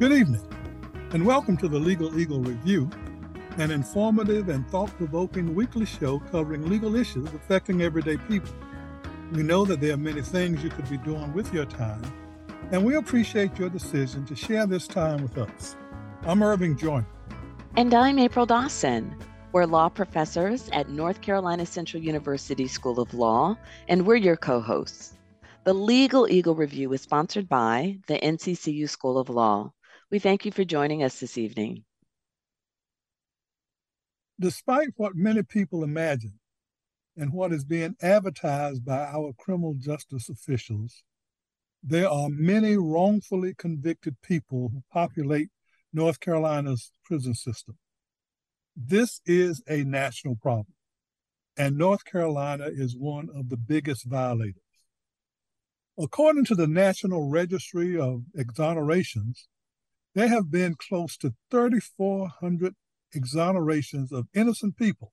Good evening, and welcome to the Legal Eagle Review, an informative and thought provoking weekly show covering legal issues affecting everyday people. We know that there are many things you could be doing with your time, and we appreciate your decision to share this time with us. I'm Irving Joyner. And I'm April Dawson. We're law professors at North Carolina Central University School of Law, and we're your co hosts. The Legal Eagle Review is sponsored by the NCCU School of Law. We thank you for joining us this evening. Despite what many people imagine and what is being advertised by our criminal justice officials, there are many wrongfully convicted people who populate North Carolina's prison system. This is a national problem, and North Carolina is one of the biggest violators. According to the National Registry of Exonerations, there have been close to 3,400 exonerations of innocent people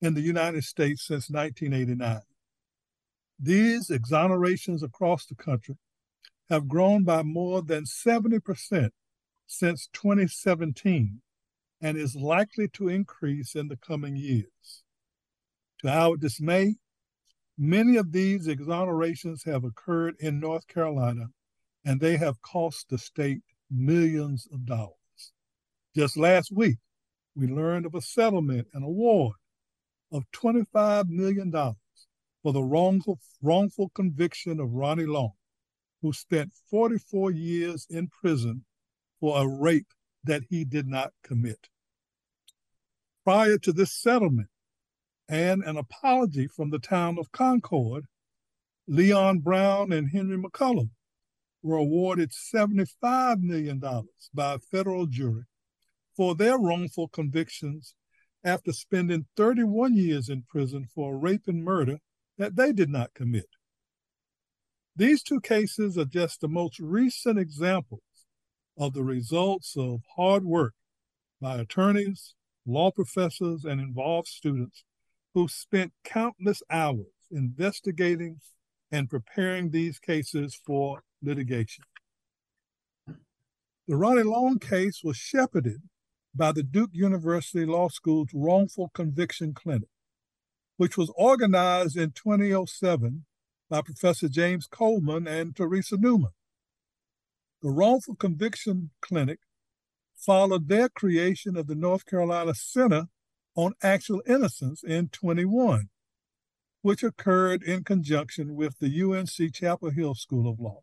in the United States since 1989. These exonerations across the country have grown by more than 70% since 2017 and is likely to increase in the coming years. To our dismay, many of these exonerations have occurred in North Carolina and they have cost the state millions of dollars. Just last week, we learned of a settlement and award of $25 million for the wrongful, wrongful conviction of Ronnie Long, who spent 44 years in prison for a rape that he did not commit. Prior to this settlement and an apology from the town of Concord, Leon Brown and Henry McCullum were awarded $75 million by a federal jury for their wrongful convictions after spending 31 years in prison for a rape and murder that they did not commit. These two cases are just the most recent examples of the results of hard work by attorneys, law professors, and involved students who spent countless hours investigating and preparing these cases for litigation. The Ronnie Long case was shepherded by the Duke University Law School's Wrongful Conviction Clinic, which was organized in 2007 by Professor James Coleman and Teresa Newman. The Wrongful Conviction Clinic followed their creation of the North Carolina Center on Actual Innocence in 21, which occurred in conjunction with the UNC Chapel Hill School of Law.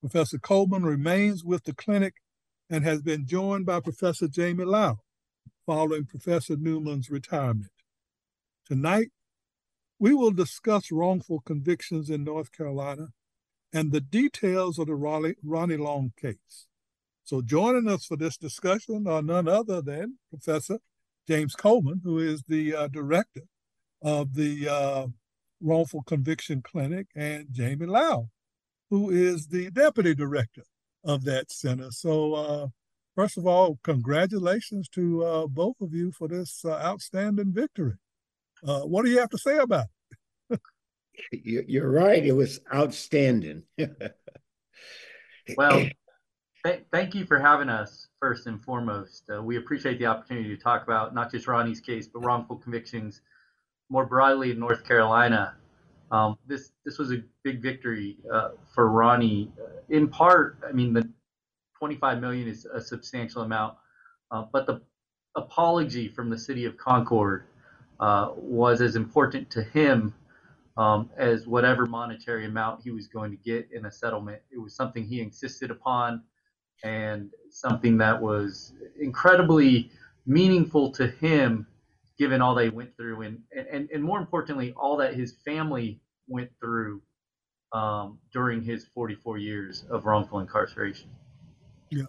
Professor Coleman remains with the clinic and has been joined by Professor Jamie Lau following Professor Newman's retirement. Tonight, we will discuss wrongful convictions in North Carolina and the details of the Ronnie, Ronnie Long case. So, joining us for this discussion are none other than Professor James Coleman, who is the uh, director of the uh, Wrongful Conviction Clinic, and Jamie Lau, who is the deputy director of that center. So, uh, first of all, congratulations to uh, both of you for this uh, outstanding victory. Uh, what do you have to say about it? You're right. It was outstanding. well, th- thank you for having us, first and foremost. Uh, we appreciate the opportunity to talk about not just Ronnie's case, but wrongful convictions more broadly in North Carolina. Um, this this was a big victory uh, for Ronnie. In part, I mean, the 25 million is a substantial amount, uh, but the apology from the city of Concord uh, was as important to him um, as whatever monetary amount he was going to get in a settlement. It was something he insisted upon, and something that was incredibly meaningful to him given all they went through and, and, and more importantly, all that his family went through um, during his 44 years of wrongful incarceration. Yeah.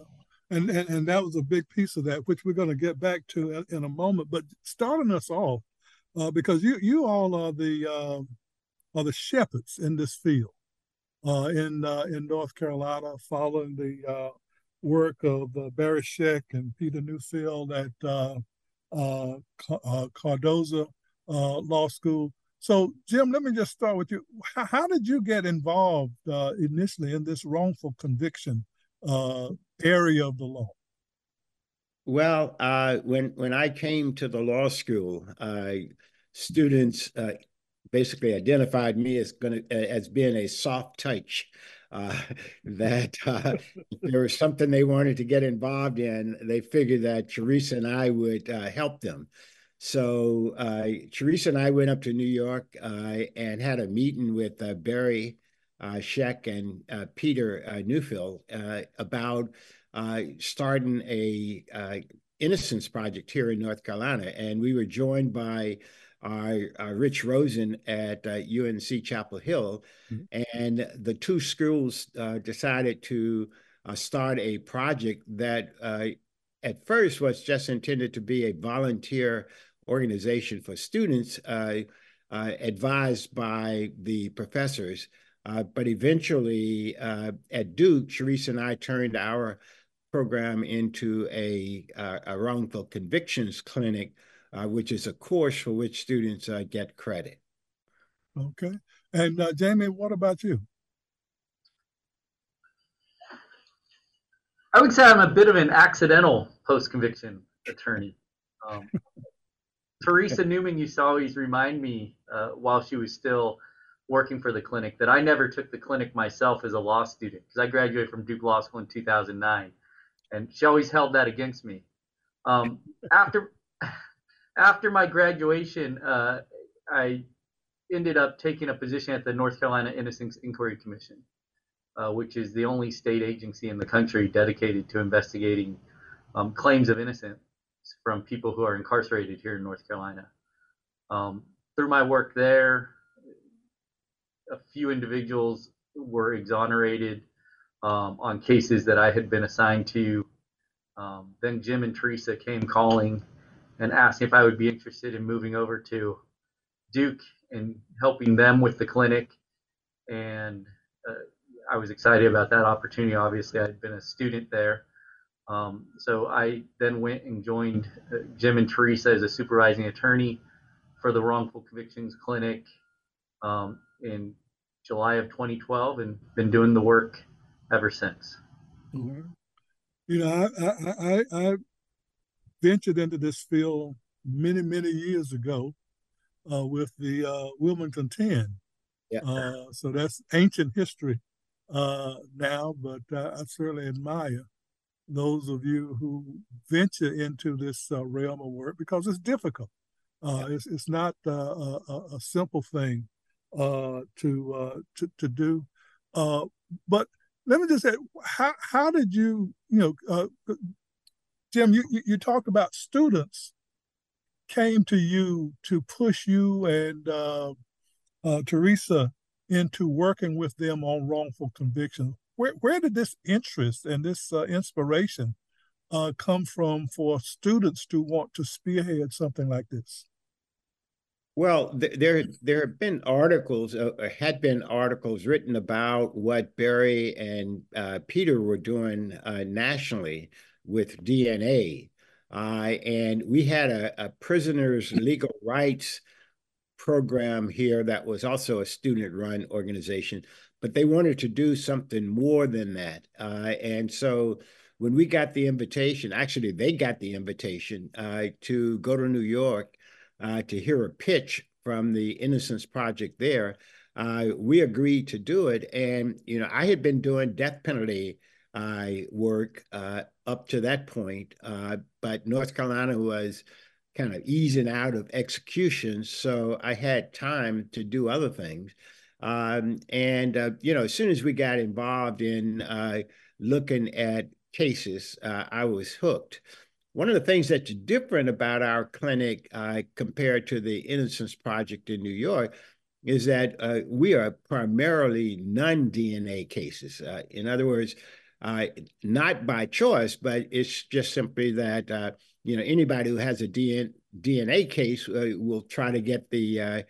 And, and, and that was a big piece of that, which we're going to get back to in a moment. But starting us off, uh, because you you all are the uh, are the shepherds in this field uh, in uh, in North Carolina, following the uh, work of uh, Barry Scheck and Peter Neufeld at uh, uh, Cardozo uh, Law School. So, Jim, let me just start with you. How, how did you get involved initially in this wrongful conviction area of the law? Well, uh, when when I came to the law school, uh, students uh, basically identified me as going as being a soft touch. Uh, that uh, there was something they wanted to get involved in, they figured that Teresa and I would uh, help them. So Teresa and I went up to New York and had a meeting with Barry Scheck and Peter Neufeld about uh, starting a uh, innocence project here in North Carolina, and we were joined by our, our Rich Rosen at uh, UNC Chapel Hill, mm-hmm. and the two schools uh, decided to uh, start a project that uh, at first was just intended to be a volunteer organization for students advised by the professors. but eventually, at Duke, Teresa and I turned our program into a, uh, a wrongful convictions clinic, uh, which is a course for which students uh, get credit. Okay. And uh, Jamie, what about you? I would say I'm a bit of an accidental post conviction attorney. Um, Teresa Newman used to always remind me uh, while she was still working for the clinic that I never took the clinic myself as a law student because I graduated from Duke Law School in 2009 and she always held that against me. Um, after after my graduation, uh, I ended up taking a position at the North Carolina Innocence Inquiry Commission, uh, which is the only state agency in the country dedicated to investigating um, claims of innocence from people who are incarcerated here in North Carolina. Um, through my work there, a few individuals were exonerated um, on cases that I had been assigned to. Um, then Jim and Teresa came calling and asked if I would be interested in moving over to Duke and helping them with the clinic. And uh, I was excited about that opportunity. Obviously, I'd been a student there. Um, so I then went and joined uh, Jim and Teresa as a supervising attorney for the wrongful convictions clinic um, in July of 2012 and been doing the work ever since. Mm-hmm. You know, I, I, I, I, ventured into this field many, many years ago uh, with the uh, Wilmington 10. Yeah. Uh, so that's ancient history uh, now, but I certainly admire those of you who venture into this uh, realm of work because it's difficult. Uh, yeah. It's it's not a, a, simple thing to to to do, but let me just say, how how did you, you know, uh, Jim, you, you talked about students came to you to push you and uh, uh, Teresa into working with them on wrongful conviction. Where where did this interest and this uh, inspiration uh, come from for students to want to spearhead something like this? Well, there there have been articles, uh, had been articles written about what Barry and uh, Peter were doing uh, nationally with DNA, uh, and we had a, a prisoners' legal rights program here that was also a student-run organization, but they wanted to do something more than that, uh, and so when we got the invitation, actually they got the invitation uh, to go to New York uh, to hear a pitch from the Innocence Project there, uh, we agreed to do it. And, you know, I had been doing death penalty work uh, up to that point, uh, but North Carolina was kind of easing out of executions. So I had time to do other things. Um, and, uh, you know, as soon as we got involved in uh, looking at cases, I was hooked. One of the things that's different about our clinic uh, compared to the Innocence Project in New York is that uh, we are primarily non DNA cases. Uh, in other words, uh, not by choice, but it's just simply that uh, you know anybody who has a DNA case uh, will try to get the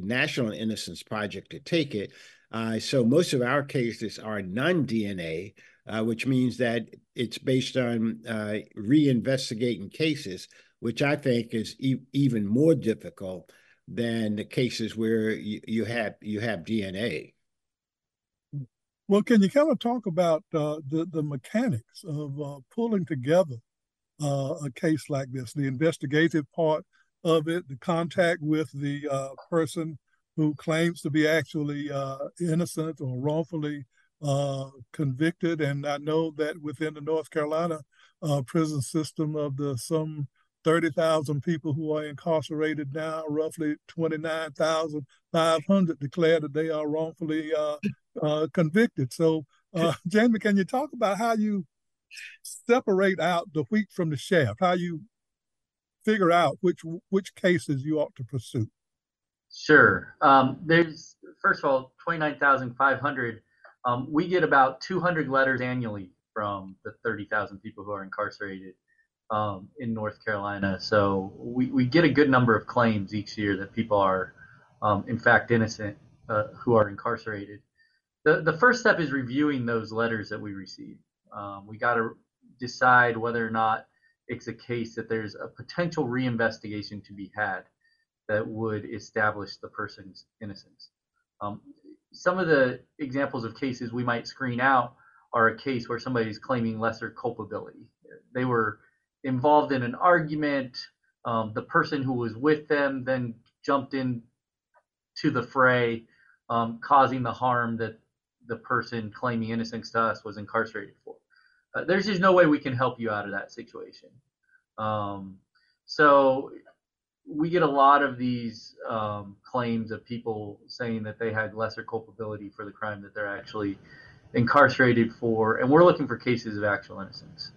National Innocence Project to take it. so most of our cases are non DNA uh, which means that it's based on uh, reinvestigating cases, which I think is e- even more difficult than the cases where you have you have DNA. Well, can you kind of talk about uh, the the mechanics of uh, pulling together uh, a case like this, the investigative part of it, the contact with the uh, person who claims to be actually uh, innocent or wrongfully uh, convicted, and I know that within the North Carolina prison system, of the some 30,000 people who are incarcerated now, roughly 29,500 declare that they are wrongfully uh, uh, convicted. So, uh, Jamie, can you talk about how you separate out the wheat from the chaff? How you figure out which which cases you ought to pursue? Sure. Um, there's first of all 29,500. Um, we get about 200 letters annually from the 30,000 people who are incarcerated um, in North Carolina. So we, we get a good number of claims each year that people are, um, in fact, innocent uh, who are incarcerated. The, the first step is reviewing those letters that we receive. Um, we got to decide whether or not it's a case that there's a potential reinvestigation to be had that would establish the person's innocence. Um, some of the examples of cases we might screen out are a case where somebody's claiming lesser culpability. They were involved in an argument. Um, the person who was with them then jumped in to the fray, um, causing the harm that the person claiming innocence to us was incarcerated for. Uh, there's just no way we can help you out of that situation. Um, so we get a lot of these um, claims of people saying that they had lesser culpability for the crime that they're actually incarcerated for, and we're looking for cases of actual innocence.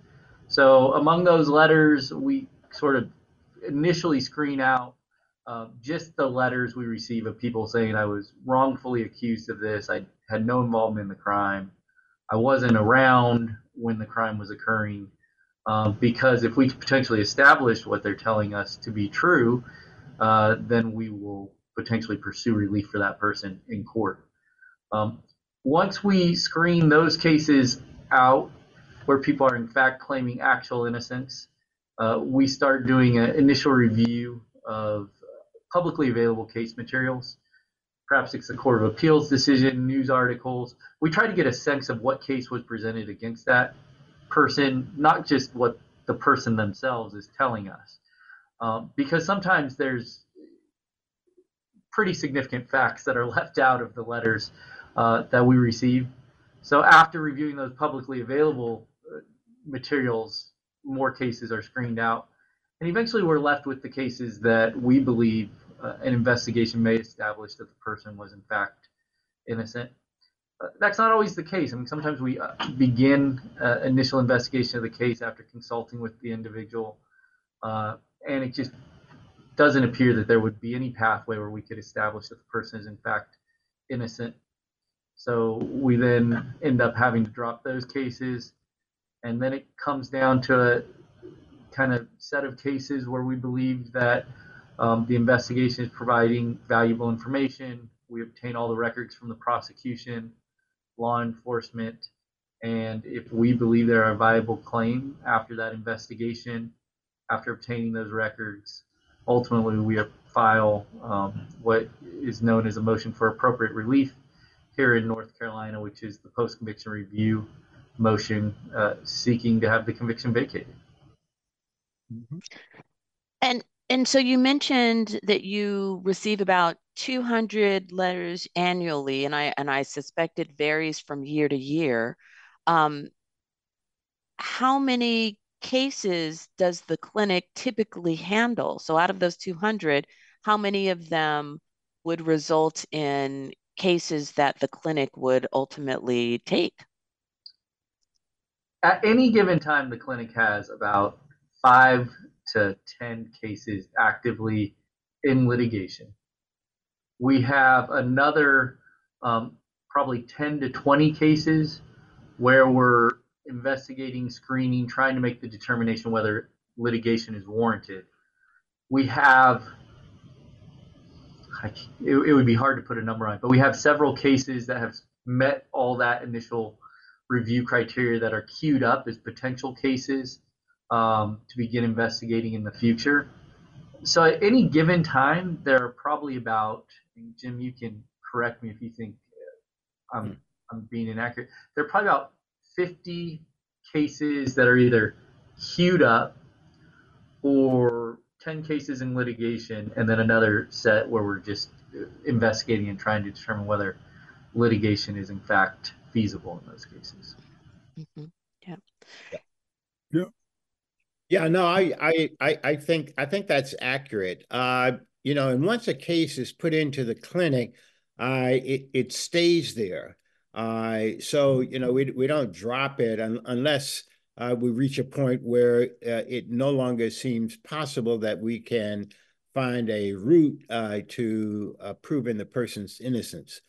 So among those letters, we sort of initially screen out uh, just the letters we receive of people saying I was wrongfully accused of this. I had no involvement in the crime. I wasn't around when the crime was occurring. Um, because if we potentially establish what they're telling us to be true, uh, then we will potentially pursue relief for that person in court. Um, once we screen those cases out where people are in fact claiming actual innocence. Uh, we start doing an initial review of publicly available case materials. Perhaps it's a Court of Appeals decision, news articles. We try to get a sense of what case was presented against that person, not just what the person themselves is telling us. Um, because sometimes there's pretty significant facts that are left out of the letters uh, that we receive. So after reviewing those publicly available materials, more cases are screened out. And eventually we're left with the cases that we believe uh, an investigation may establish that the person was in fact innocent. Uh, that's not always the case. I mean, sometimes we uh, begin uh, initial investigation of the case after consulting with the individual, uh, and it just doesn't appear that there would be any pathway where we could establish that the person is in fact innocent. So we then end up having to drop those cases and then it comes down to a kind of set of cases where we believe that um, the investigation is providing valuable information. We obtain all the records from the prosecution, law enforcement, and if we believe there are a viable claim after that investigation, after obtaining those records, ultimately we file um, what is known as a motion for appropriate relief here in North Carolina, which is the post conviction review motion uh, seeking to have the conviction vacated. Mm-hmm. And and so you mentioned that you receive about 200 letters annually, and I and I suspect it varies from year to year. Um, how many cases does the clinic typically handle? So out of those 200, how many of them would result in cases that the clinic would ultimately take? At any given time, the clinic has about five to 10 cases actively in litigation. We have another um, probably 10 to 20 cases where we're investigating, screening, trying to make the determination whether litigation is warranted. We have, it, it would be hard to put a number on it, but we have several cases that have met all that initial review criteria that are queued up as potential cases um, to begin investigating in the future. So at any given time, there are probably about, Jim, you can correct me if you think I'm I'm being inaccurate. There are probably about 50 cases that are either queued up or 10 cases in litigation, and then another set where we're just investigating and trying to determine whether litigation is in fact feasible in those cases. Mm-hmm. Yeah. Yeah. Yeah, no, I, I, I, I think, I think that's accurate. Uh, you know, and once a case is put into the clinic, uh, it, it stays there. Uh, so, you know, we, we don't drop it un, unless uh, we reach a point where uh, it no longer seems possible that we can find a route uh, to uh, proving the person's innocence.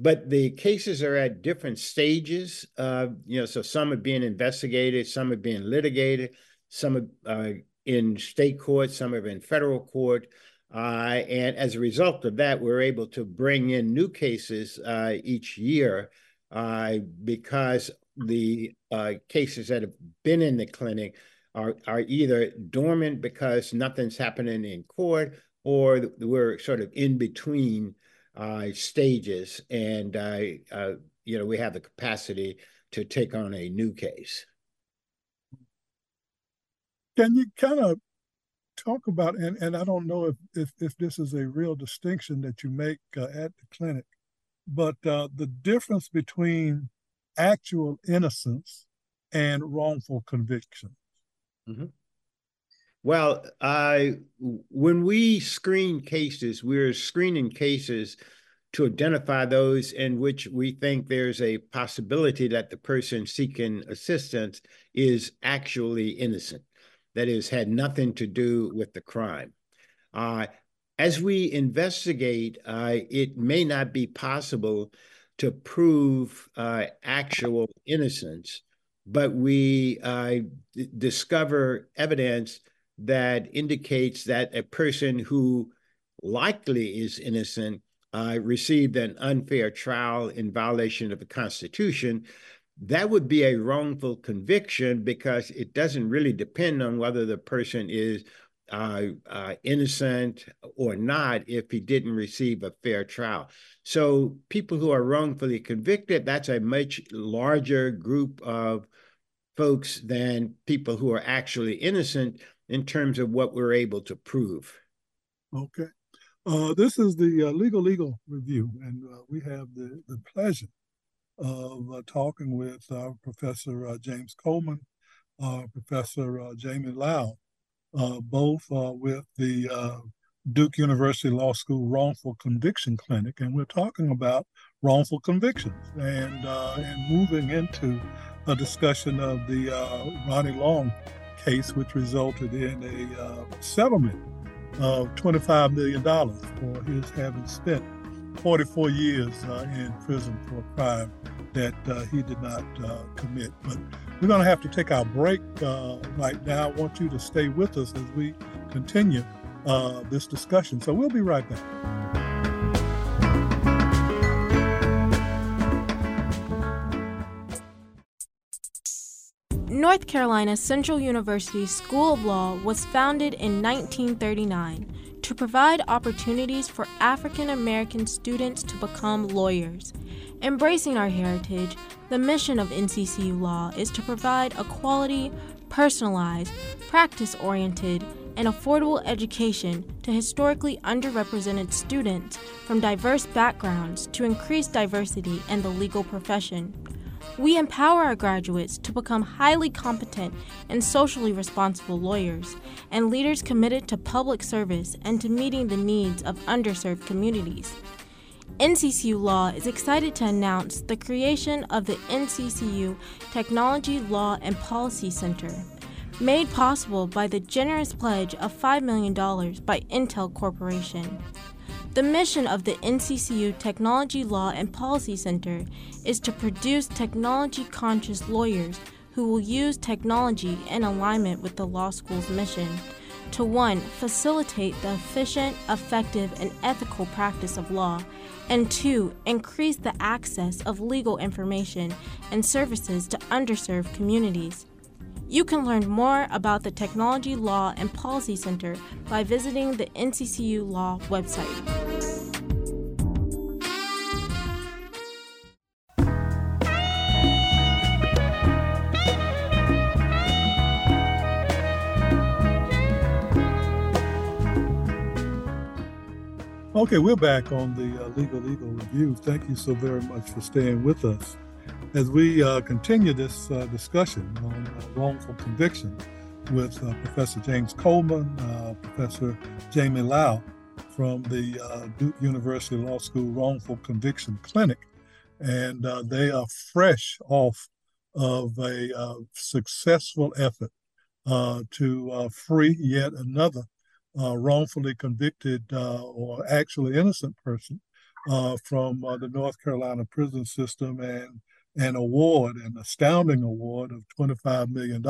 Uh, but the cases are at different stages. Uh, you know, so some are being investigated, some are being litigated, some are in state court, some are in federal court. Uh, and as a result of that, we're able to bring in new cases uh, each year uh, because the uh, cases that have been in the clinic are, are either dormant because nothing's happening in court or we're sort of in between uh, stages and uh, you know we have the capacity to take on a new case. Can you kind of talk about and, and I don't know if, if, if this is a real distinction that you make uh, at the clinic, but uh, the difference between actual innocence and wrongful conviction. Mm-hmm. Well, uh, when we screen cases, we're screening cases to identify those in which we think there's a possibility that the person seeking assistance is actually innocent that is, had nothing to do with the crime. Uh, as we investigate, uh, it may not be possible to prove uh, actual innocence, but we uh, discover evidence that indicates that a person who likely is innocent uh, received an unfair trial in violation of the Constitution that would be a wrongful conviction because it doesn't really depend on whether the person is uh, uh, innocent or not if he didn't receive a fair trial. So people who are wrongfully convicted, that's a much larger group of folks than people who are actually innocent in terms of what we're able to prove. Okay. Uh, this is the uh, Legal Eagle Review, and uh, we have the, the pleasure of uh, talking with uh, Professor uh, James Coleman, Professor Jamie Lau, both with the Duke University Law School Wrongful Conviction Clinic, and we're talking about wrongful convictions and and moving into a discussion of the Ronnie Long case, which resulted in a uh, settlement of $25 million for his having spent 44 years uh, in prison for a crime that uh, he did not uh, commit. But we're going to have to take our break uh, right now. I want you to stay with us as we continue uh, this discussion. So we'll be right back. North Carolina Central University School of Law was founded in 1939 to provide opportunities for African American students to become lawyers. Embracing our heritage, the mission of NCCU Law is to provide a quality, personalized, practice oriented, and affordable education to historically underrepresented students from diverse backgrounds to increase diversity in the legal profession. We empower our graduates to become highly competent and socially responsible lawyers and leaders committed to public service and to meeting the needs of underserved communities. NCCU Law is excited to announce the creation of the NCCU Technology Law and Policy Center, made possible by the generous pledge of $5 million by Intel Corporation. The mission of the NCCU Technology Law and Policy Center is to produce technology conscious lawyers who will use technology in alignment with the law school's mission to 1. facilitate the efficient, effective, and ethical practice of law and two, increase the access of legal information and services to underserved communities. You can learn more about the Technology Law and Policy Center by visiting the NCCU Law website. Okay, we're back on the uh, Legal Legal Review. Thank you so very much for staying with us as we uh, continue this uh, discussion on uh, wrongful conviction with uh, Professor James Coleman, uh, Professor Jamie Lau from the Duke University Law School Wrongful Conviction Clinic. And they are fresh off of a successful effort to free yet another uh, wrongfully convicted uh, or actually innocent person uh, from uh, the North Carolina prison system and an award, an astounding award of $25 million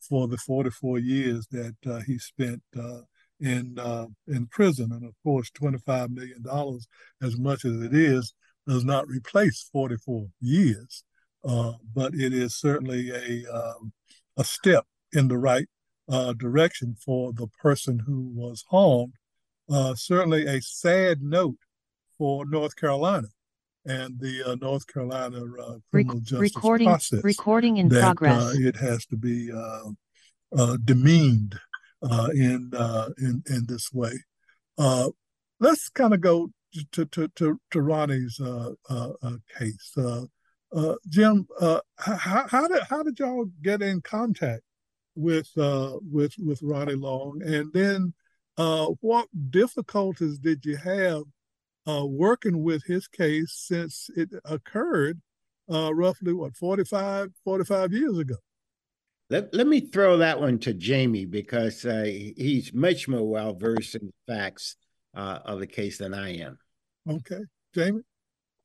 for the 44 years that uh, he spent uh, in in prison. And of course, $25 million, as much as it is, does not replace 44 years, but it is certainly a um, a step in the right uh, direction for the person who was harmed. Uh, certainly a sad note for North Carolina and the uh, North Carolina uh, criminal Re- justice recording, process. Recording in that, progress. Uh, it has to be uh, demeaned in in in this way. let's kind of go to to to, to Ronnie's case. Jim, how, how did how did y'all get in contact with uh, with with Ronnie Long, and then uh, what difficulties did you have uh, working with his case since it occurred uh, roughly what 45, 45 years ago? Let, let me throw that one to Jamie because uh, he's much more well versed in the facts uh, of the case than I am. Okay, Jamie.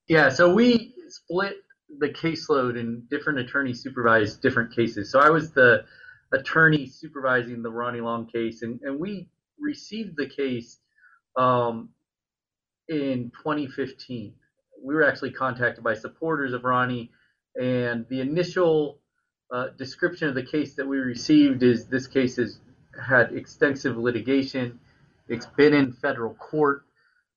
Yeah, so we split the caseload and different attorneys supervised different cases. So I was the attorney supervising the Ronnie Long case, and, and we received the case um, in 2015. We were actually contacted by supporters of Ronnie, and the initial uh, description of the case that we received is this case has had extensive litigation. It's been in federal court.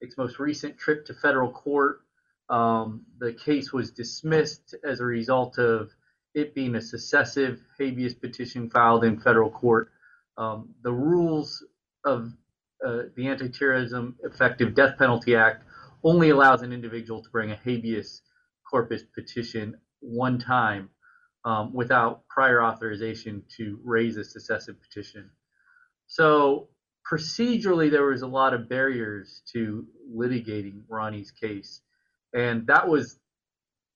Its most recent trip to federal court, um, the case was dismissed as a result of it being a successive habeas petition filed in federal court. Um, the rules of uh, the Anti-Terrorism Effective Death Penalty Act only allows an individual to bring a habeas corpus petition one time um, without prior authorization to raise a successive petition. So procedurally, there was a lot of barriers to litigating Ronnie's case, and that was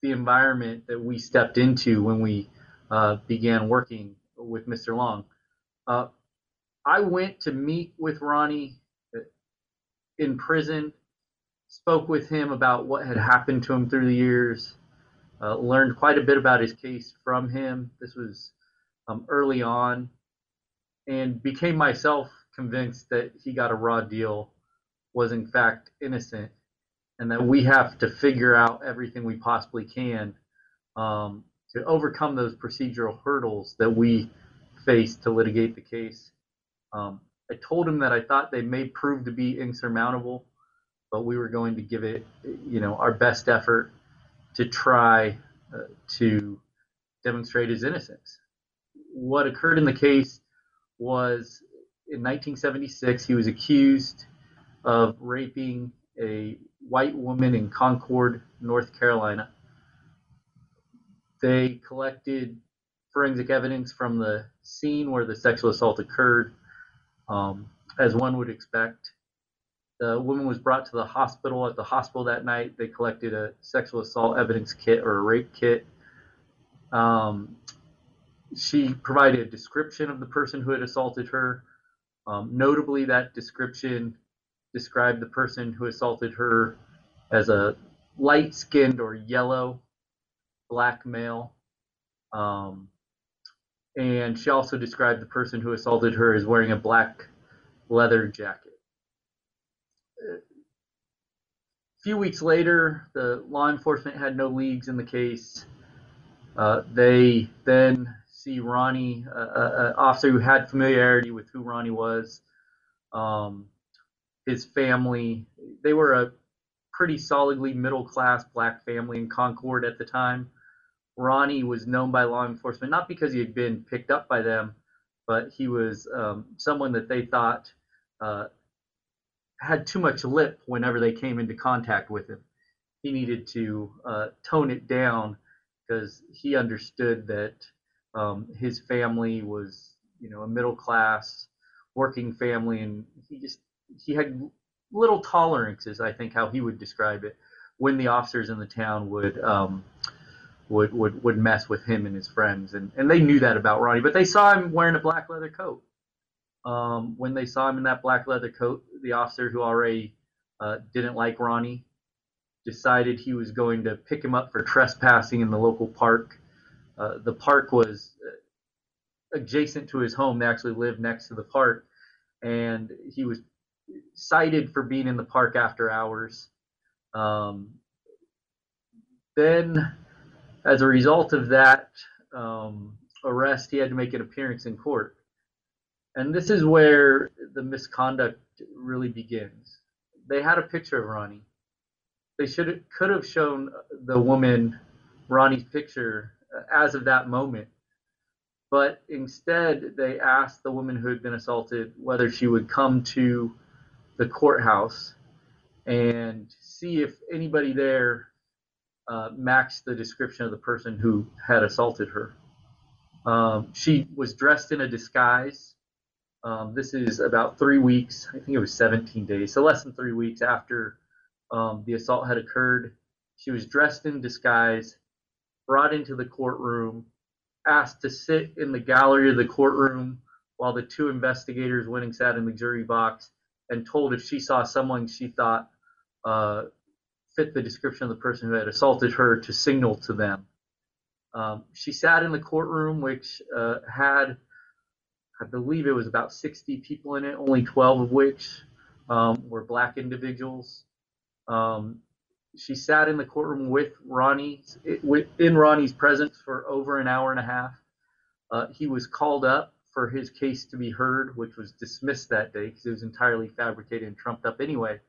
the environment that we stepped into when we uh, began working with Mr. Long. Uh, I went to meet with Ronnie uh, in prison, spoke with him about what had happened to him through the years, uh, learned quite a bit about his case from him. This was um, early on, and became myself convinced that he got a raw deal, was in fact innocent, and that we have to figure out everything we possibly can um, to overcome those procedural hurdles that we face to litigate the case. Um, I told him that I thought they may prove to be insurmountable, but we were going to give it, you know, our best effort to try uh, to demonstrate his innocence. What occurred in the case was in 1976 he was accused of raping a white woman in Concord, North Carolina. They collected forensic evidence from the scene where the sexual assault occurred, um, as one would expect. The woman was brought to the hospital. At the hospital that night, they collected a sexual assault evidence kit or a rape kit. Um, she provided a description of the person who had assaulted her. Um, notably, that description described the person who assaulted her as a light skinned or yellow black male. Um, and she also described the person who assaulted her as wearing a black leather jacket. A few weeks later, the law enforcement had no leads in the case. Uh, they then see Ronnie, uh, an officer who had familiarity with who Ronnie was, um, his family. They were a pretty solidly middle class black family in Concord at the time. Ronnie was known by law enforcement not because he had been picked up by them, but he was um, someone that they thought uh, had too much lip whenever they came into contact with him. He needed to uh, tone it down because he understood that um, his family was, you know, a middle class working family, and he just he had little tolerances. I think how he would describe it when the officers in the town would um, would would would mess with him and his friends, and and they knew that about Ronnie, but they saw him wearing a black leather coat. Um, when they saw him in that black leather coat, the officer who already uh, didn't like Ronnie decided he was going to pick him up for trespassing in the local park. Uh, the park was uh, adjacent to his home. They actually lived next to the park, and he was cited for being in the park after hours. Um, then, as a result of that um, arrest, he had to make an appearance in court. And this is where the misconduct really begins. They had a picture of Ronnie. They should could have shown the woman Ronnie's picture as of that moment. But instead, they asked the woman who had been assaulted whether she would come to the courthouse and see if anybody there uh, matched the description of the person who had assaulted her. Um, she was dressed in a disguise. Um, this is about three weeks, I think it was 17 days, so less than three weeks after um, the assault had occurred. She was dressed in disguise, brought into the courtroom, asked to sit in the gallery of the courtroom while the two investigators went and sat in the jury box and told if she saw someone she thought uh, fit the description of the person who had assaulted her to signal to them. Um, she sat in the courtroom, which uh, had, I believe it was about 60 people in it, only 12 of which um, were black individuals. Um, she sat in the courtroom with Ronnie, in Ronnie's presence for over an hour and a half. Uh, he was called up for his case to be heard, which was dismissed that day because it was entirely fabricated and trumped up anyway.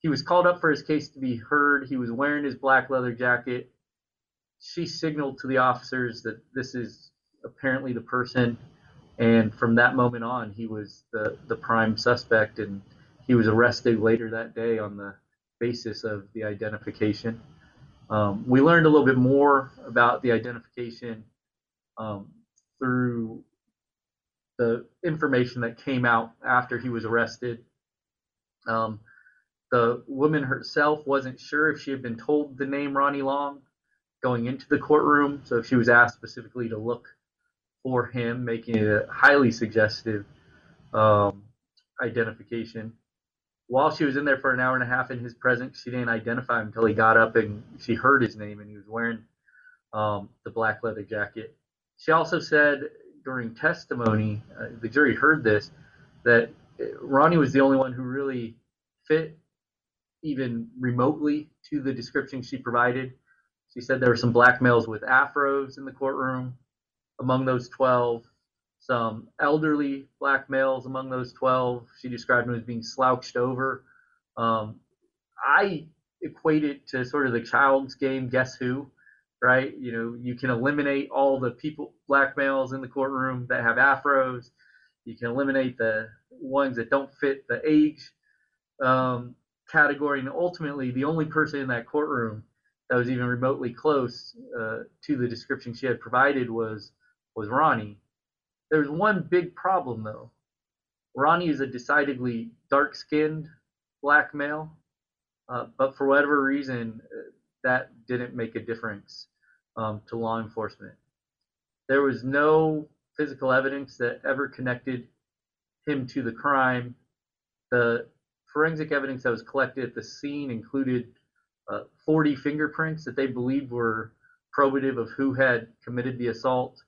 He was called up for his case to be heard. He was wearing his black leather jacket. She signaled to the officers that this is apparently the person. And from that moment on, he was the, the prime suspect, and he was arrested later that day on the basis of the identification. Um, we learned a little bit more about the identification um, through the information that came out after he was arrested. Um, the woman herself wasn't sure if she had been told the name Ronnie Long going into the courtroom, so if she was asked specifically to look for him, making it a highly suggestive um, identification. While she was in there for an hour and a half in his presence, she didn't identify him until he got up and she heard his name and he was wearing um, the black leather jacket. She also said during testimony, uh, the jury heard this, that Ronnie was the only one who really fit even remotely to the description she provided. She said there were some black males with afros in the courtroom among those 12, some elderly black males among those 12. She described them as being slouched over. Um, I equate it to sort of the child's game, Guess Who? right? You know, you can eliminate all the people, black males in the courtroom that have afros. You can eliminate the ones that don't fit the age um, category. And ultimately, the only person in that courtroom that was even remotely close uh, to the description she had provided was was Ronnie. There's one big problem though. Ronnie is a decidedly dark-skinned black male, uh, but for whatever reason, that didn't make a difference um, to law enforcement. There was no physical evidence that ever connected him to the crime. The forensic evidence that was collected at the scene included uh, 40 fingerprints that they believed were probative of who had committed the assault.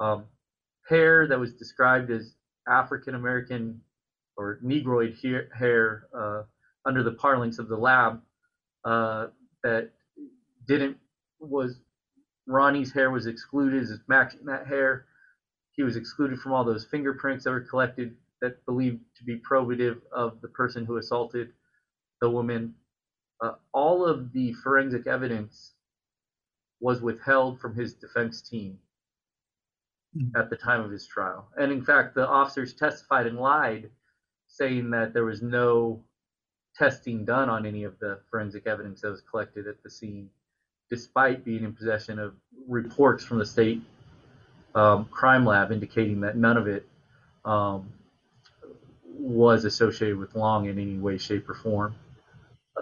Um, hair that was described as African American or Negroid hair uh, under the parlance of the lab uh, that didn't was Ronnie's hair was excluded as matching that hair. He was excluded from all those fingerprints that were collected that believed to be probative of the person who assaulted the woman. Uh, all of the forensic evidence was withheld from his defense team mm-hmm. at the time of his trial. And in fact, the officers testified and lied, saying that there was no testing done on any of the forensic evidence that was collected at the scene, despite being in possession of reports from the state um, crime lab indicating that none of it um, was associated with Long in any way, shape, or form.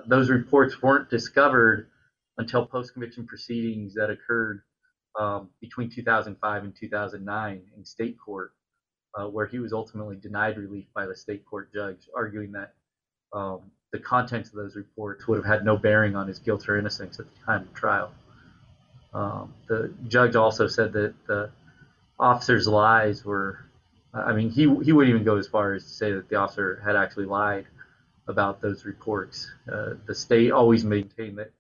Those reports weren't discovered until post-conviction proceedings that occurred um, between 2005 and 2009 in state court, uh, where he was ultimately denied relief by the state court judge, arguing that um, the contents of those reports would have had no bearing on his guilt or innocence at the time of trial. Um, the judge also said that the officer's lies were, I mean, he, he wouldn't even go as far as to say that the officer had actually lied about those reports. Uh, the state always maintained that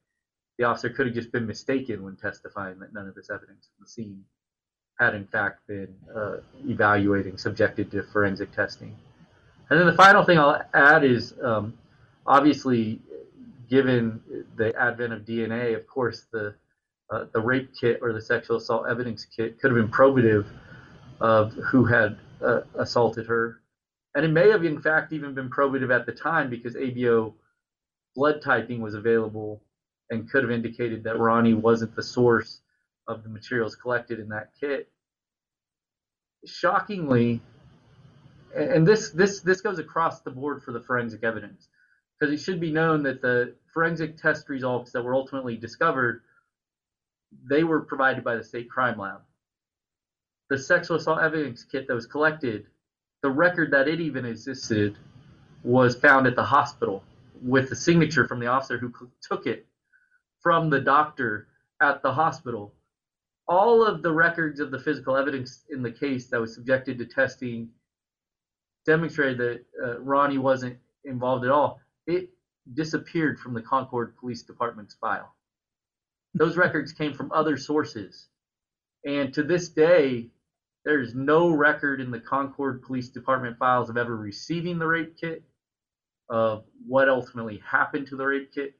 the officer could have just been mistaken when testifying that none of this evidence from the scene had in fact been uh, evaluating, subjected to forensic testing. And then the final thing I'll add is um, obviously, given the advent of DNA, of course, the uh, the rape kit or the sexual assault evidence kit could have been probative of who had uh, assaulted her. And it may have, in fact, even been probative at the time because ABO blood typing was available and could have indicated that Ronnie wasn't the source of the materials collected in that kit. Shockingly, and this this this goes across the board for the forensic evidence, because it should be known that the forensic test results that were ultimately discovered, they were provided by the state crime lab. The sexual assault evidence kit that was collected, the record that it even existed, was found at the hospital with the signature from the officer who took it from the doctor at the hospital. All of the records of the physical evidence in the case that was subjected to testing demonstrated that uh, Ronnie wasn't involved at all. It disappeared from the Concord Police Department's file. Those records came from other sources. And to this day, there's no record in the Concord Police Department files of ever receiving the rape kit, of what ultimately happened to the rape kit,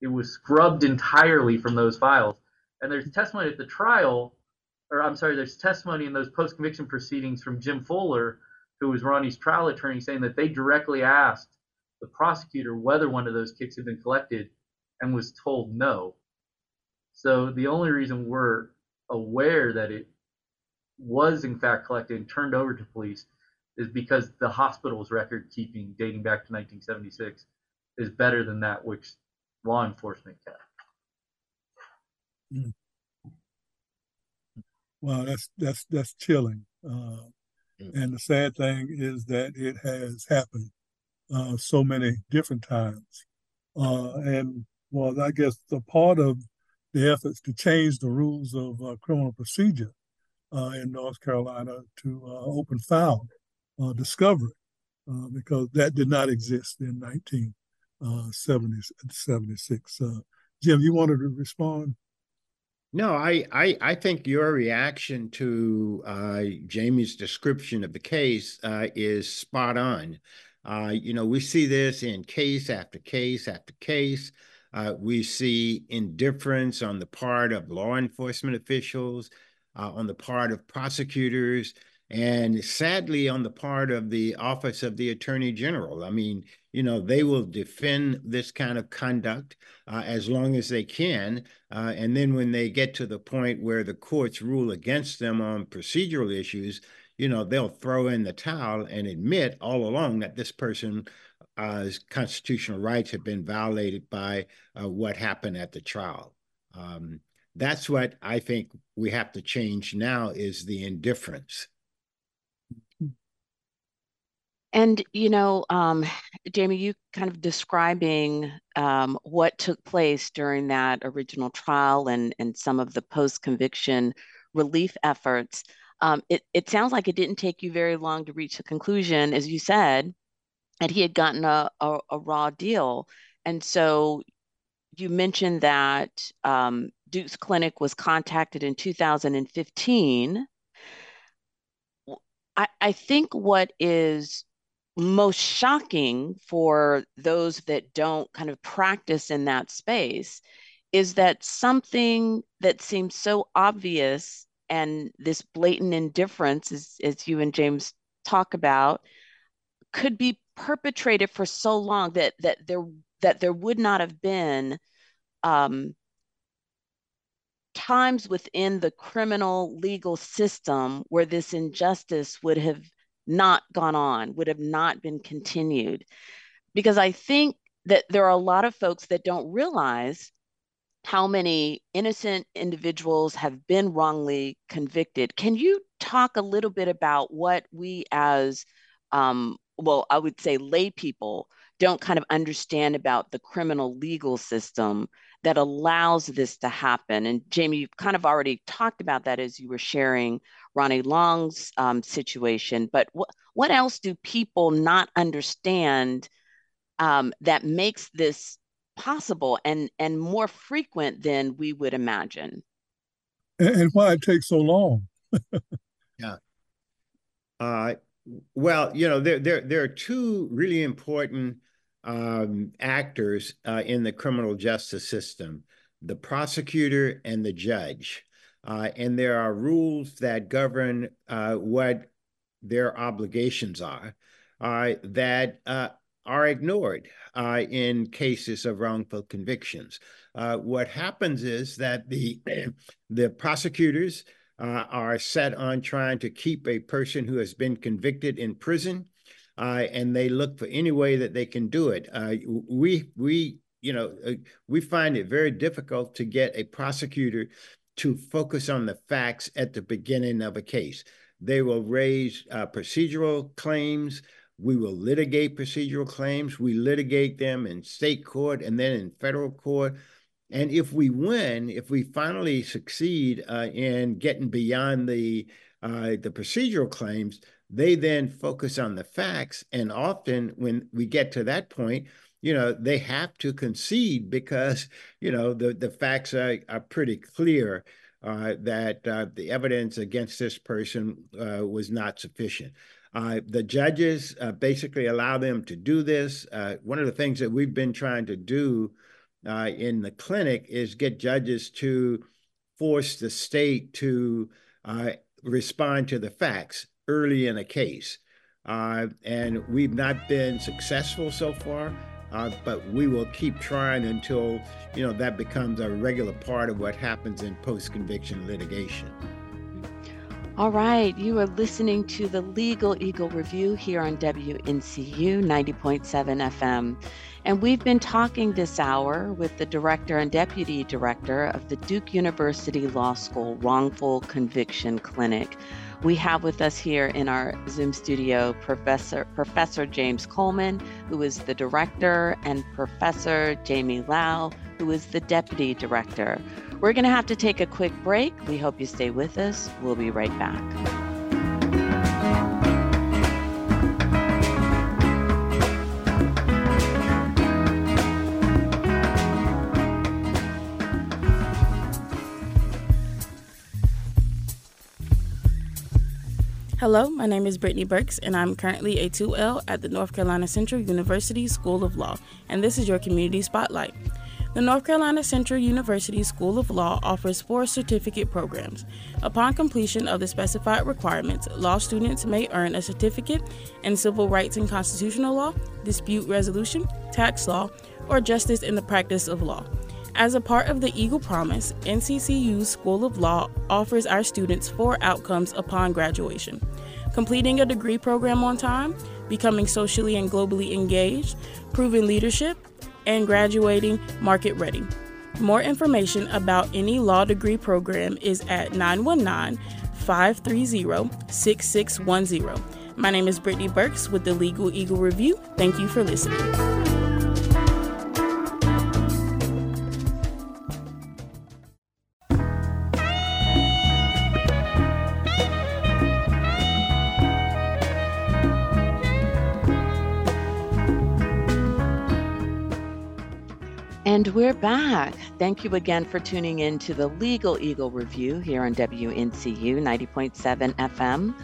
it was scrubbed entirely from those files. And there's testimony at the trial, or I'm sorry, there's testimony in those post conviction proceedings from Jim Fuller, who was Ronnie's trial attorney, saying that they directly asked the prosecutor whether one of those kits had been collected and was told no. So the only reason we're aware that it was in fact collected and turned over to police is because the hospital's record keeping dating back to 1976 is better than that which law enforcement can. Mm. Well, that's that's that's chilling. Uh, mm. And the sad thing is that it has happened uh, so many different times. Uh, and well, I guess the part of the efforts to change the rules of uh, criminal procedure in North Carolina to uh, open file discovery, because that did not exist in 19 uh, 70, 76. Uh, Jim, you wanted to respond? No, I, I, I think your reaction to uh, Jamie's description of the case uh, is spot on. Uh, you know, we see this in case after case after case. Uh, we see indifference on the part of law enforcement officials, uh, on the part of prosecutors, and sadly on the part of the office of the attorney general. I mean you know they will defend this kind of conduct uh, as long as they can uh, and then when they get to the point where the courts rule against them on procedural issues you know they'll throw in the towel and admit all along that this person's uh, constitutional rights have been violated by uh, what happened at the trial. Um, that's what i think we have to change now is the indifference and, you know, um, Jamie, you kind of describing um, what took place during that original trial and, and some of the post conviction relief efforts. Um, it, it sounds like it didn't take you very long to reach a conclusion, as you said, that he had gotten a, a, a raw deal. And so you mentioned that um, Duke's Clinic was contacted in 2015. I, I think what is most shocking for those that don't kind of practice in that space is that something that seems so obvious and this blatant indifference as, as you and james talk about could be perpetrated for so long that that there that there would not have been um, times within the criminal legal system where this injustice would have not gone on, would have not been continued. Because I think that there are a lot of folks that don't realize how many innocent individuals have been wrongly convicted. Can you talk a little bit about what we as um, well, I would say lay people don't kind of understand about the criminal legal system that allows this to happen. And Jamie, you've kind of already talked about that as you were sharing Ronnie Long's um, situation. But what what else do people not understand um, that makes this possible and and more frequent than we would imagine? And, and why it takes so long? yeah. Uh, well, you know, there there there are two really important um, actors uh, in the criminal justice system: the prosecutor and the judge. Uh, and there are rules that govern uh, what their obligations are uh, that uh, are ignored uh, in cases of wrongful convictions. what happens is that the the prosecutors are set on trying to keep a person who has been convicted in prison, uh, and they look for any way that they can do it. Uh, we we you know uh, we find it very difficult to get a prosecutor to focus on the facts at the beginning of a case. They will raise uh, procedural claims. We will litigate procedural claims. We litigate them in state court and then in federal court. And if we win, if we finally succeed uh, in getting beyond the uh, the procedural claims, they then focus on the facts. And often, when we get to that point, you know, they have to concede because you know the the facts are, are pretty clear uh, that uh, the evidence against this person uh, was not sufficient. Uh, the judges basically allow them to do this. one of the things that we've been trying to do uh, in the clinic is get judges to force the state to uh, respond to the facts early in a case. Uh, and we've not been successful so far, uh, but we will keep trying until you know that becomes a regular part of what happens in post-conviction litigation. All right, you are listening to the Legal Eagle Review here on WNCU 90.7 FM. And we've been talking this hour with the director and deputy director of the Duke University Law School Wrongful Conviction Clinic. We have with us here in our Zoom studio Professor Professor James Coleman, who is the director, and Professor Jamie Lau, who is the deputy director. We're going to have to take a quick break. We hope you stay with us. We'll be right back. Hello, my name is Brittany Burks, and I'm currently a 2L at the North Carolina Central University School of Law, and this is your Community Spotlight. The North Carolina Central University School of Law offers four certificate programs. Upon completion of the specified requirements, law students may earn a certificate in civil rights and constitutional law, dispute resolution, tax law, or justice in the practice of law. As a part of the Eagle Promise, NCCU's School of Law offers our students four outcomes upon graduation completing a degree program on time, becoming socially and globally engaged, proving leadership, and graduating market ready. More information about any law degree program is at 919 530 6610. My name is Brittany Burks with the Legal Eagle Review. Thank you for listening. And we're back. Thank you again for tuning in to the Legal Eagle Review here on WNCU 90.7 FM.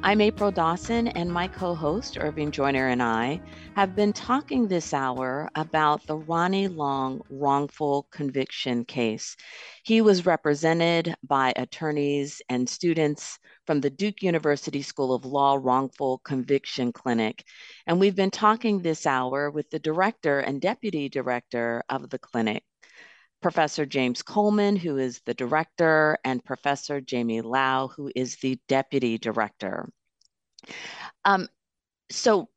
I'm April Dawson, and my co host, Irving Joyner, and I have been talking this hour about the Ronnie Long wrongful conviction case. He was represented by attorneys and students from the Duke University School of Law Wrongful Conviction Clinic. And we've been talking this hour with the director and deputy director of the clinic. Professor James Coleman, who is the director, and Professor Jamie Lau, who is the deputy director. Um, so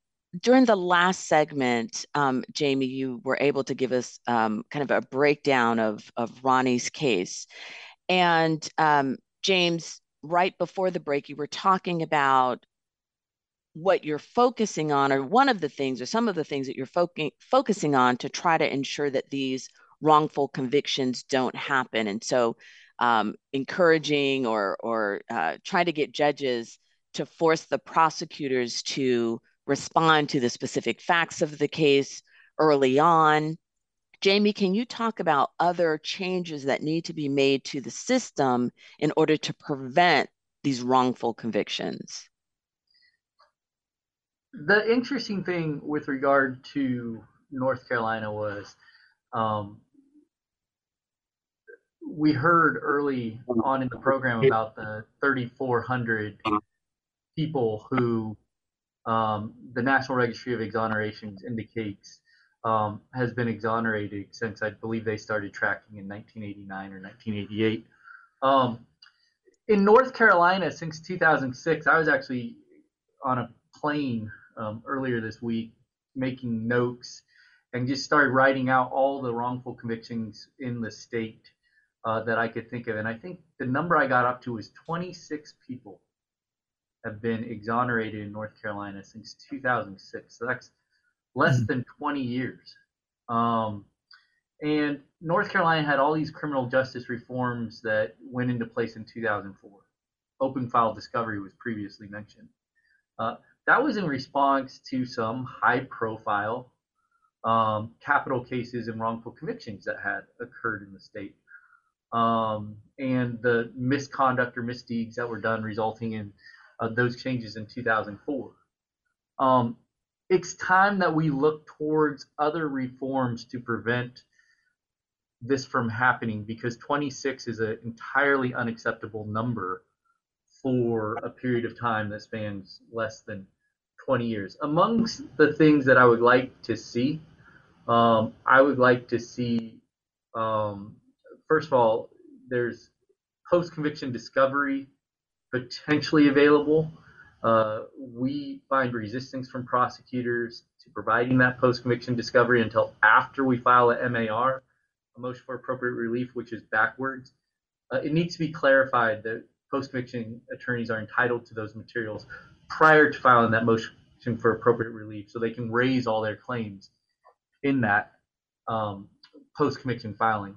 during the last segment, um, Jamie, you were able to give us um, kind of a breakdown of, of Ronnie's case. And um, James, right before the break, you were talking about what you're focusing on, or one of the things, or some of the things that you're fo- focusing on to try to ensure that these wrongful convictions don't happen. And so, um, encouraging or or uh, trying to get judges to force the prosecutors to respond to the specific facts of the case early on. Jamie, can you talk about other changes that need to be made to the system in order to prevent these wrongful convictions? The interesting thing with regard to North Carolina was um, we heard early on in the program about the 3,400 people who um, the National Registry of Exonerations indicates um, has been exonerated since I believe they started tracking in 1989 or 1988. Um, in North Carolina, since 2006, I was actually on a plane um, earlier this week making notes and just started writing out all the wrongful convictions in the state uh, that I could think of. And I think the number I got up to was 26 people have been exonerated in North Carolina since 2006. So that's less mm-hmm. than 20 years. Um, and North Carolina had all these criminal justice reforms that went into place in 2004. Open file discovery was previously mentioned. Uh, that was in response to some high profile um, capital cases and wrongful convictions that had occurred in the state um, and the misconduct or misdeeds that were done resulting in uh, those changes in 2004. Um, it's time that we look towards other reforms to prevent this from happening because 26 is an entirely unacceptable number for a period of time that spans less than 20 years. Amongst the things that I would like to see, um, I would like to see um, first of all, there's post conviction discovery potentially available. Uh, we find resistance from prosecutors to providing that post conviction discovery until after we file a MAR, a motion for appropriate relief, which is backwards. Uh, it needs to be clarified that post conviction attorneys are entitled to those materials prior to filing that motion for appropriate relief so they can raise all their claims in that um, post conviction filing.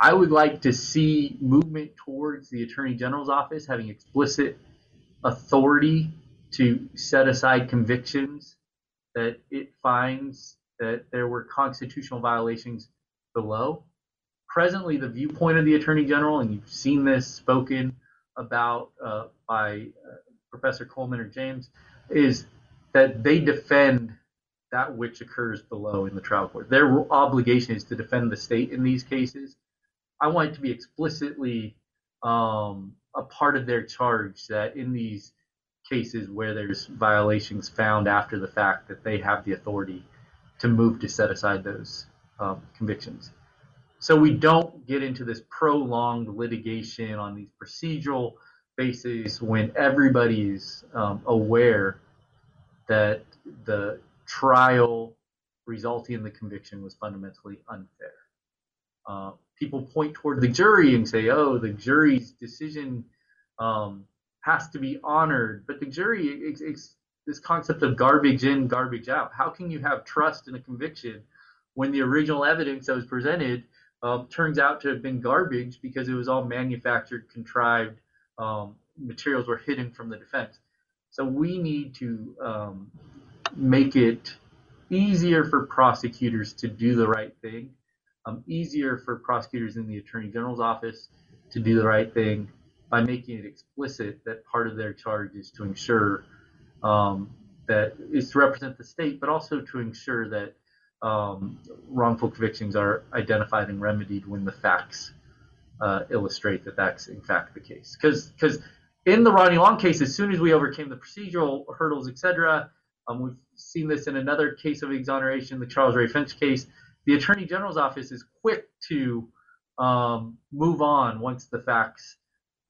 I would like to see movement towards the Attorney General's office having explicit authority to set aside convictions that it finds that there were constitutional violations below. Presently, the viewpoint of the Attorney General, and you've seen this spoken about uh, by uh, Professor Coleman or James, is that they defend that which occurs below in the trial court. Their obligation is to defend the state in these cases I want it to be explicitly um, a part of their charge that in these cases where there's violations found after the fact that they have the authority to move to set aside those um, convictions. So we don't get into this prolonged litigation on these procedural bases when everybody's um, aware that the trial resulting in the conviction was fundamentally unfair. Uh, people point toward the jury and say, "Oh, the jury's decision um, has to be honored," but the jury, it's, it's this concept of garbage in, garbage out. How can you have trust in a conviction when the original evidence that was presented um, turns out to have been garbage because it was all manufactured, contrived um, materials were hidden from the defense? So we need to um, make it easier for prosecutors to do the right thing um, easier for prosecutors in the attorney general's office to do the right thing by making it explicit that part of their charge is to ensure um, that is to represent the state, but also to ensure that um, wrongful convictions are identified and remedied when the facts uh, illustrate that that's in fact the case. Because in the Ronnie Long case, as soon as we overcame the procedural hurdles, etc., um, we've seen this in another case of exoneration, the Charles Ray Finch case. The Attorney General's office is quick to um, move on once the facts,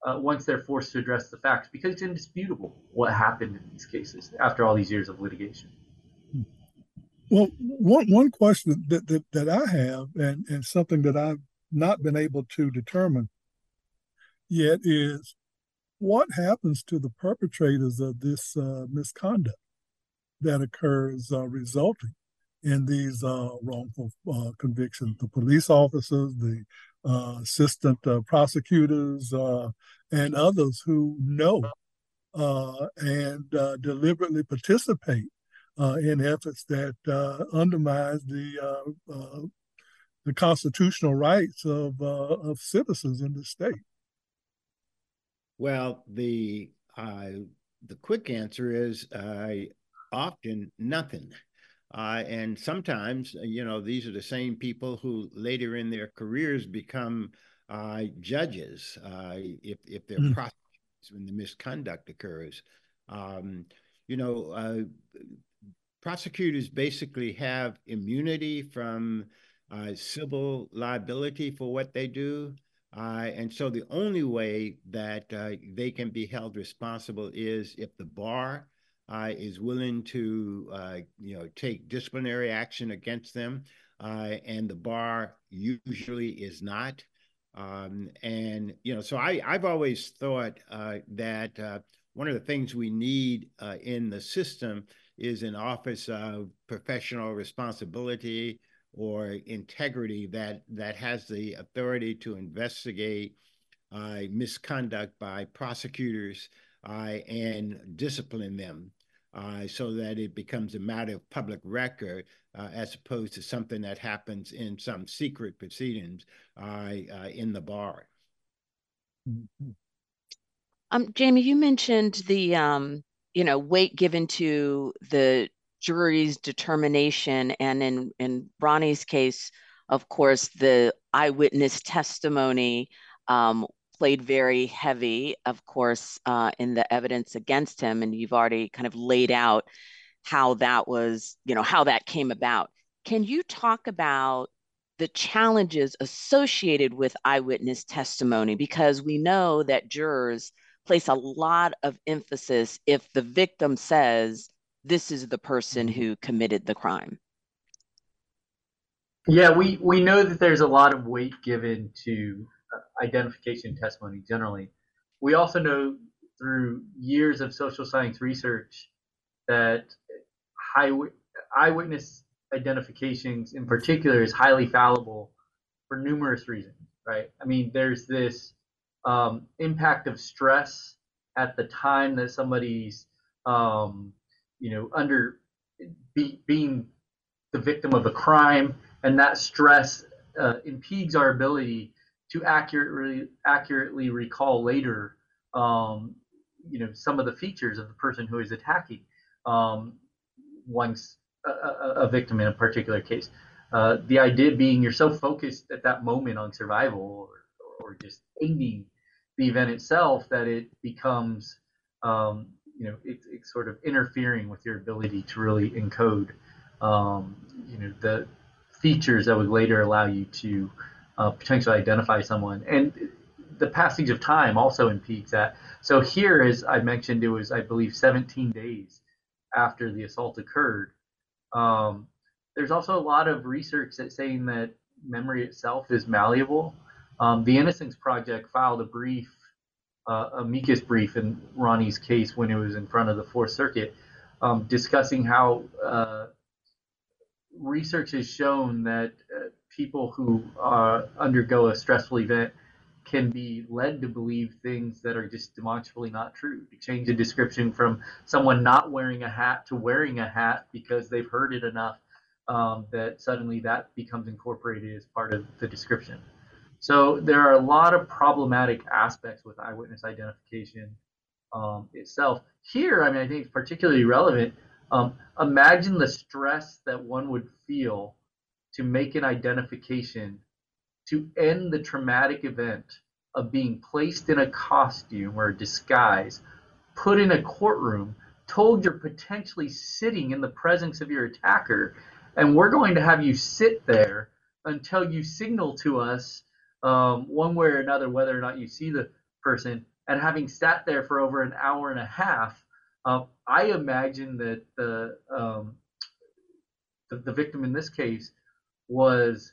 uh, once they're forced to address the facts, because it's indisputable what happened in these cases after all these years of litigation. Well, one one question that that, that I have, and and something that I've not been able to determine yet, is what happens to the perpetrators of this uh, misconduct that occurs uh, resulting in these uh, wrongful uh, convictions. The police officers, the uh, assistant uh, prosecutors, and others who know and deliberately participate in efforts that undermines the the constitutional rights of of citizens in the state. Well, the the quick answer is often nothing. Uh, and sometimes, uh, you know, these are the same people who later in their careers become uh, judges uh, if, if they're mm. prosecutors when the misconduct occurs. Um, you know, uh, prosecutors basically have immunity from uh, civil liability for what they do. and so the only way that they can be held responsible is if the bar uh, is willing to uh, you know take disciplinary action against them, uh, and the bar usually is not. Um, and you know, so I I've always thought uh, that uh, one of the things we need uh, in the system is an office of professional responsibility or integrity that that has the authority to investigate misconduct by prosecutors uh, and discipline them uh, so that it becomes a matter of public record uh, as opposed to something that happens in some secret proceedings uh, uh in the bar. Mm-hmm. Um, Jamie, you mentioned the um, you know weight given to the jury's determination, and in in Ronnie's case, of course, the eyewitness testimony um, played very heavy, of course, uh, in the evidence against him. And you've already kind of laid out how that was, you know, how that came about. Can you talk about the challenges associated with eyewitness testimony? Because we know that jurors place a lot of emphasis if the victim says, this is the person mm-hmm. who committed the crime. Yeah, we, we know that there's a lot of weight given to identification testimony generally. We also know through years of social science research that high eyewitness identifications in particular is highly fallible for numerous reasons, right? I mean, there's this um, impact of stress at the time that somebody's, um, you know, under be, being the victim of a crime, and that stress uh, impedes our ability to accurately accurately recall later, um, you know, some of the features of the person who is attacking um, a, a, victim in a particular case. Uh, the idea being you're so focused at that moment on survival or, or just ending the event itself that it becomes, um, you know, it, it's sort of interfering with your ability to really encode, um, you know, the features that would later allow you to uh, potentially identify someone. And the passage of time also impedes that. So here, as I mentioned, it was, I believe, 17 days after the assault occurred. Um, there's also a lot of research that's saying that memory itself is malleable. Um, the Innocence Project filed a brief, uh, amicus brief in Ronnie's case when it was in front of the Fourth Circuit, um, discussing how uh, research has shown that uh, people who uh, undergo a stressful event can be led to believe things that are just demonstrably not true. To change a description from someone not wearing a hat to wearing a hat because they've heard it enough um, that suddenly that becomes incorporated as part of the description. So there are a lot of problematic aspects with eyewitness identification um, itself. Here, I mean, I think it's particularly relevant. Um, imagine the stress that one would feel to make an identification to end the traumatic event of being placed in a costume or a disguise, put in a courtroom, told you're potentially sitting in the presence of your attacker, and we're going to have you sit there until you signal to us um, one way or another whether or not you see the person. And having sat there for over an hour and a half, uh, I imagine that the, um, the, the victim in this case was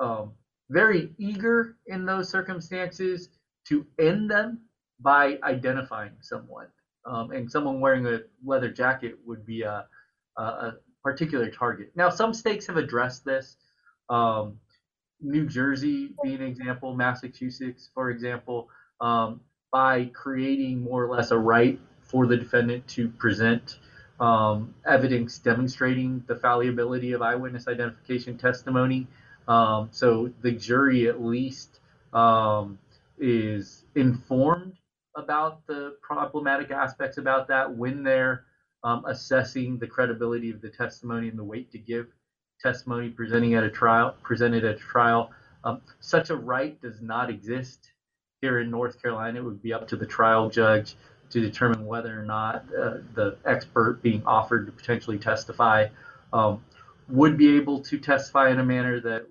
um, very eager in those circumstances to end them by identifying someone. Um, and someone wearing a leather jacket would be a, a, a, particular target. Now, some states have addressed this. Um, New Jersey being an example, Massachusetts, for example, um, by creating more or less a right for the defendant to present um, evidence demonstrating the fallibility of eyewitness identification testimony. Um, so the jury at least um, is informed about the problematic aspects about that when they're um, assessing the credibility of the testimony and the weight to give testimony presenting at a trial presented at a trial. Um, such a right does not exist here in North Carolina. It would be up to the trial judge to determine whether or not uh, the expert being offered to potentially testify um, would be able to testify in a manner that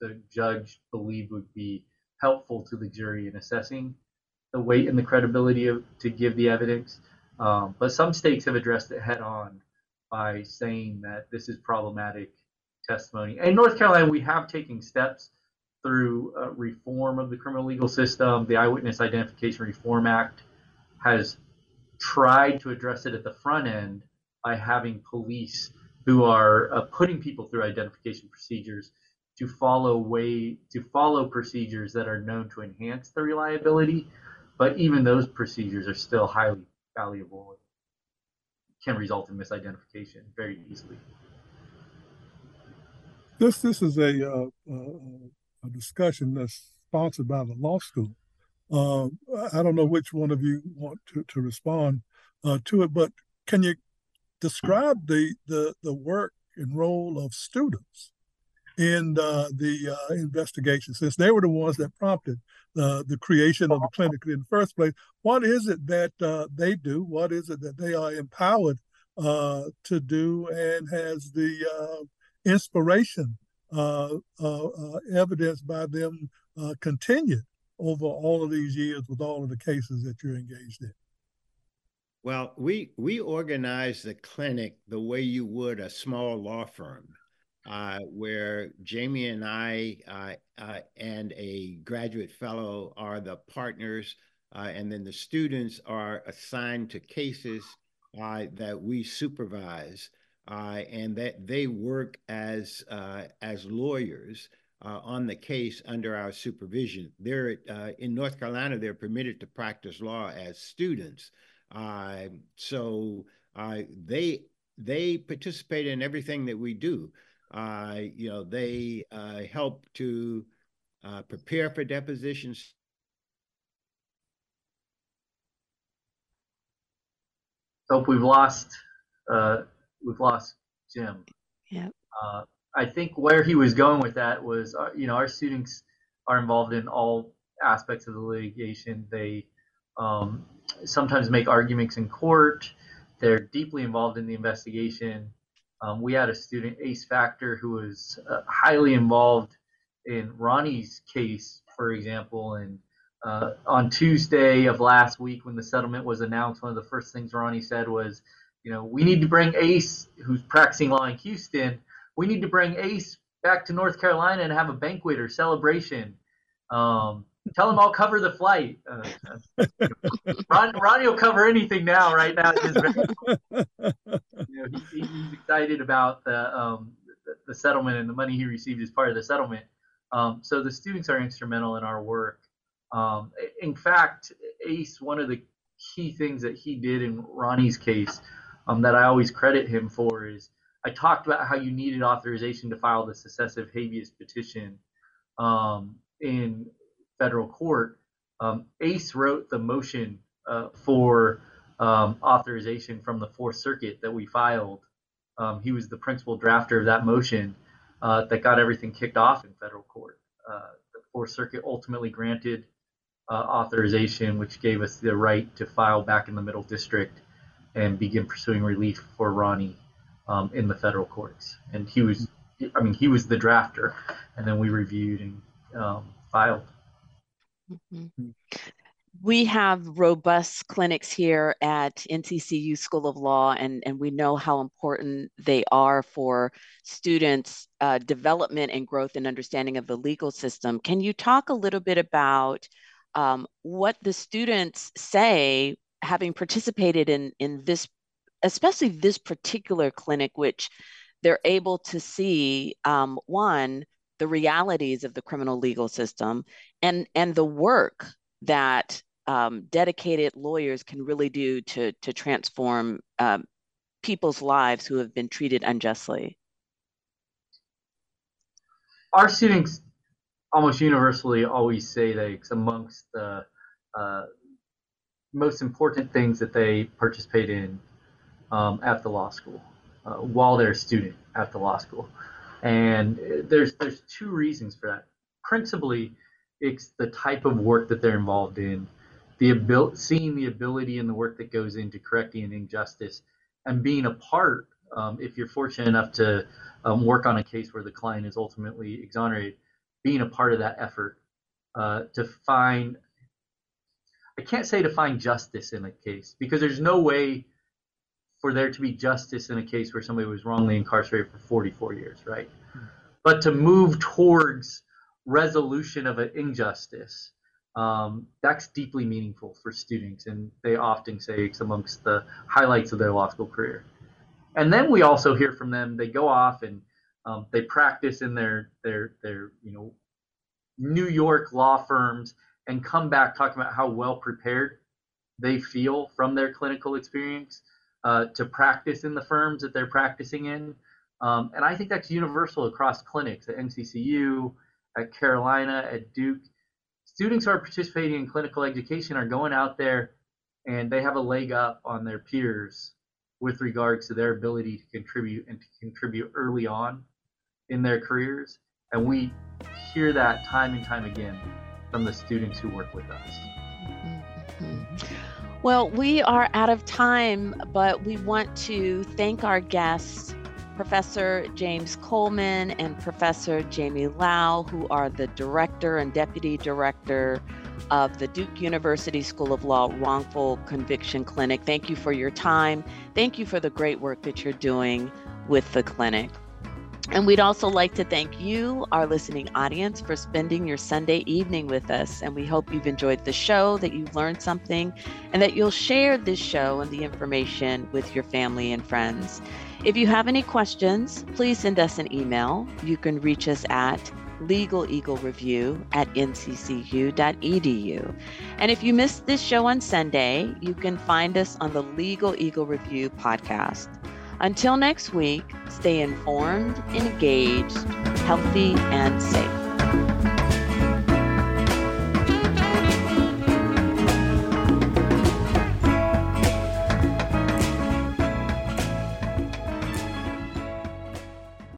the judge believed would be helpful to the jury in assessing the weight and the credibility of to give the evidence. Um, but some states have addressed it head on by saying that this is problematic testimony. In North Carolina, we have taken steps through uh, reform of the criminal legal system. The Eyewitness Identification Reform Act has tried to address it at the front end by having police who are uh, putting people through identification procedures to follow way to follow procedures that are known to enhance the reliability but even those procedures are still highly valuable can result in misidentification very easily. This this is a, uh, uh, a discussion that's sponsored by the law school. Uh, I don't know which one of you want to, to respond uh, to it, but can you describe the, the, the work and role of students in uh, the uh, investigation, since they were the ones that prompted uh, the creation of the clinic in the first place. What is it that uh, they do? What is it that they are empowered uh, to do and has the uh, inspiration evidenced by them continued over all of these years with all of the cases that you're engaged in? Well, we we organize the clinic the way you would a small law firm, uh, where Jamie and I uh, uh, and a graduate fellow are the partners, uh, and then the students are assigned to cases uh, that we supervise, uh, and that they work as as lawyers on the case under our supervision. They're in North Carolina. They're permitted to practice law as students, so they they participate in everything that we do. Uh, you know, they uh, help to prepare for depositions. Hope we've lost we've lost Jim. Yeah. I think where he was going with that was, uh, you know, our students are involved in all aspects of the litigation. They um, sometimes make arguments in court. They're deeply involved in the investigation. Um, we had a student, Ace Factor, who was uh, highly involved in Ronnie's case, for example. And uh, on Tuesday of last week, when the settlement was announced, one of the first things Ronnie said was, you know, we need to bring Ace, who's practicing law in Houston, we need to bring Ace back to North Carolina and have a banquet or celebration. Um, tell him I'll cover the flight. Uh, Ron, Ronnie will cover anything now. Right now, know, he, he's excited about the, um, the, the settlement and the money he received as part of the settlement. Um, so the students are instrumental in our work. Um, in fact, Ace, one of the key things that he did in Ronnie's case um, that I always credit him for is I talked about how you needed authorization to file the successive habeas petition. Um, in federal court, um, Ace wrote the motion uh, for um, authorization from the Fourth Circuit that we filed. Um, he was the principal drafter of that motion uh, that got everything kicked off in federal court. Uh, the Fourth Circuit ultimately granted uh, authorization, which gave us the right to file back in the Middle District and begin pursuing relief for Ronnie um, in the federal courts. And he was, I mean, he was the drafter, and then we reviewed and um, filed. Mm-hmm. We have robust clinics here at NCCU School of Law, and, and we know how important they are for students' uh, development and growth and understanding of the legal system. Can you talk a little bit about um, what the students say, having participated in, in this, especially this particular clinic, which they're able to see um, one, the realities of the criminal legal system and and the work that um, dedicated lawyers can really do to to transform um, people's lives who have been treated unjustly. Our students almost universally always say that amongst the uh, most important things that they participate in um, at the law school uh, while they're a student at the law school. And there's there's two reasons for that. Principally, it's the type of work that they're involved in, the ability, seeing the ability and the work that goes into correcting an injustice, and being a part. Um, if you're fortunate enough to um, work on a case where the client is ultimately exonerated, being a part of that effort uh, to find. I can't say to find justice in a case because there's no way for there to be justice in a case where somebody was wrongly incarcerated for 44 years, right? Hmm. But to move towards resolution of an injustice, um, that's deeply meaningful for students, and they often say it's amongst the highlights of their law school career. And then we also hear from them; they go off and um, they practice in their their their you know New York law firms and come back talking about how well prepared they feel from their clinical experience uh, to practice in the firms that they're practicing in. Um, and I think that's universal across clinics at NCCU, at Carolina, at Duke. Students who are participating in clinical education are going out there and they have a leg up on their peers with regards to their ability to contribute and to contribute early on in their careers. And we hear that time and time again from the students who work with us. Mm-hmm. Well, we are out of time, but we want to thank our guests, Professor James Coleman and Professor Jamie Lau, who are the director and deputy director of the Duke University School of Law Wrongful Conviction Clinic. Thank you for your time. Thank you for the great work that you're doing with the clinic. And we'd also like to thank you, our listening audience, for spending your Sunday evening with us. And we hope you've enjoyed the show, that you've learned something, and that you'll share this show and the information with your family and friends. If you have any questions, please send us an email. You can reach us at Legal Eagle Review at nccu.edu. And if you missed this show on Sunday, you can find us on the Legal Eagle Review podcast. Until next week, stay informed, engaged, healthy, and safe.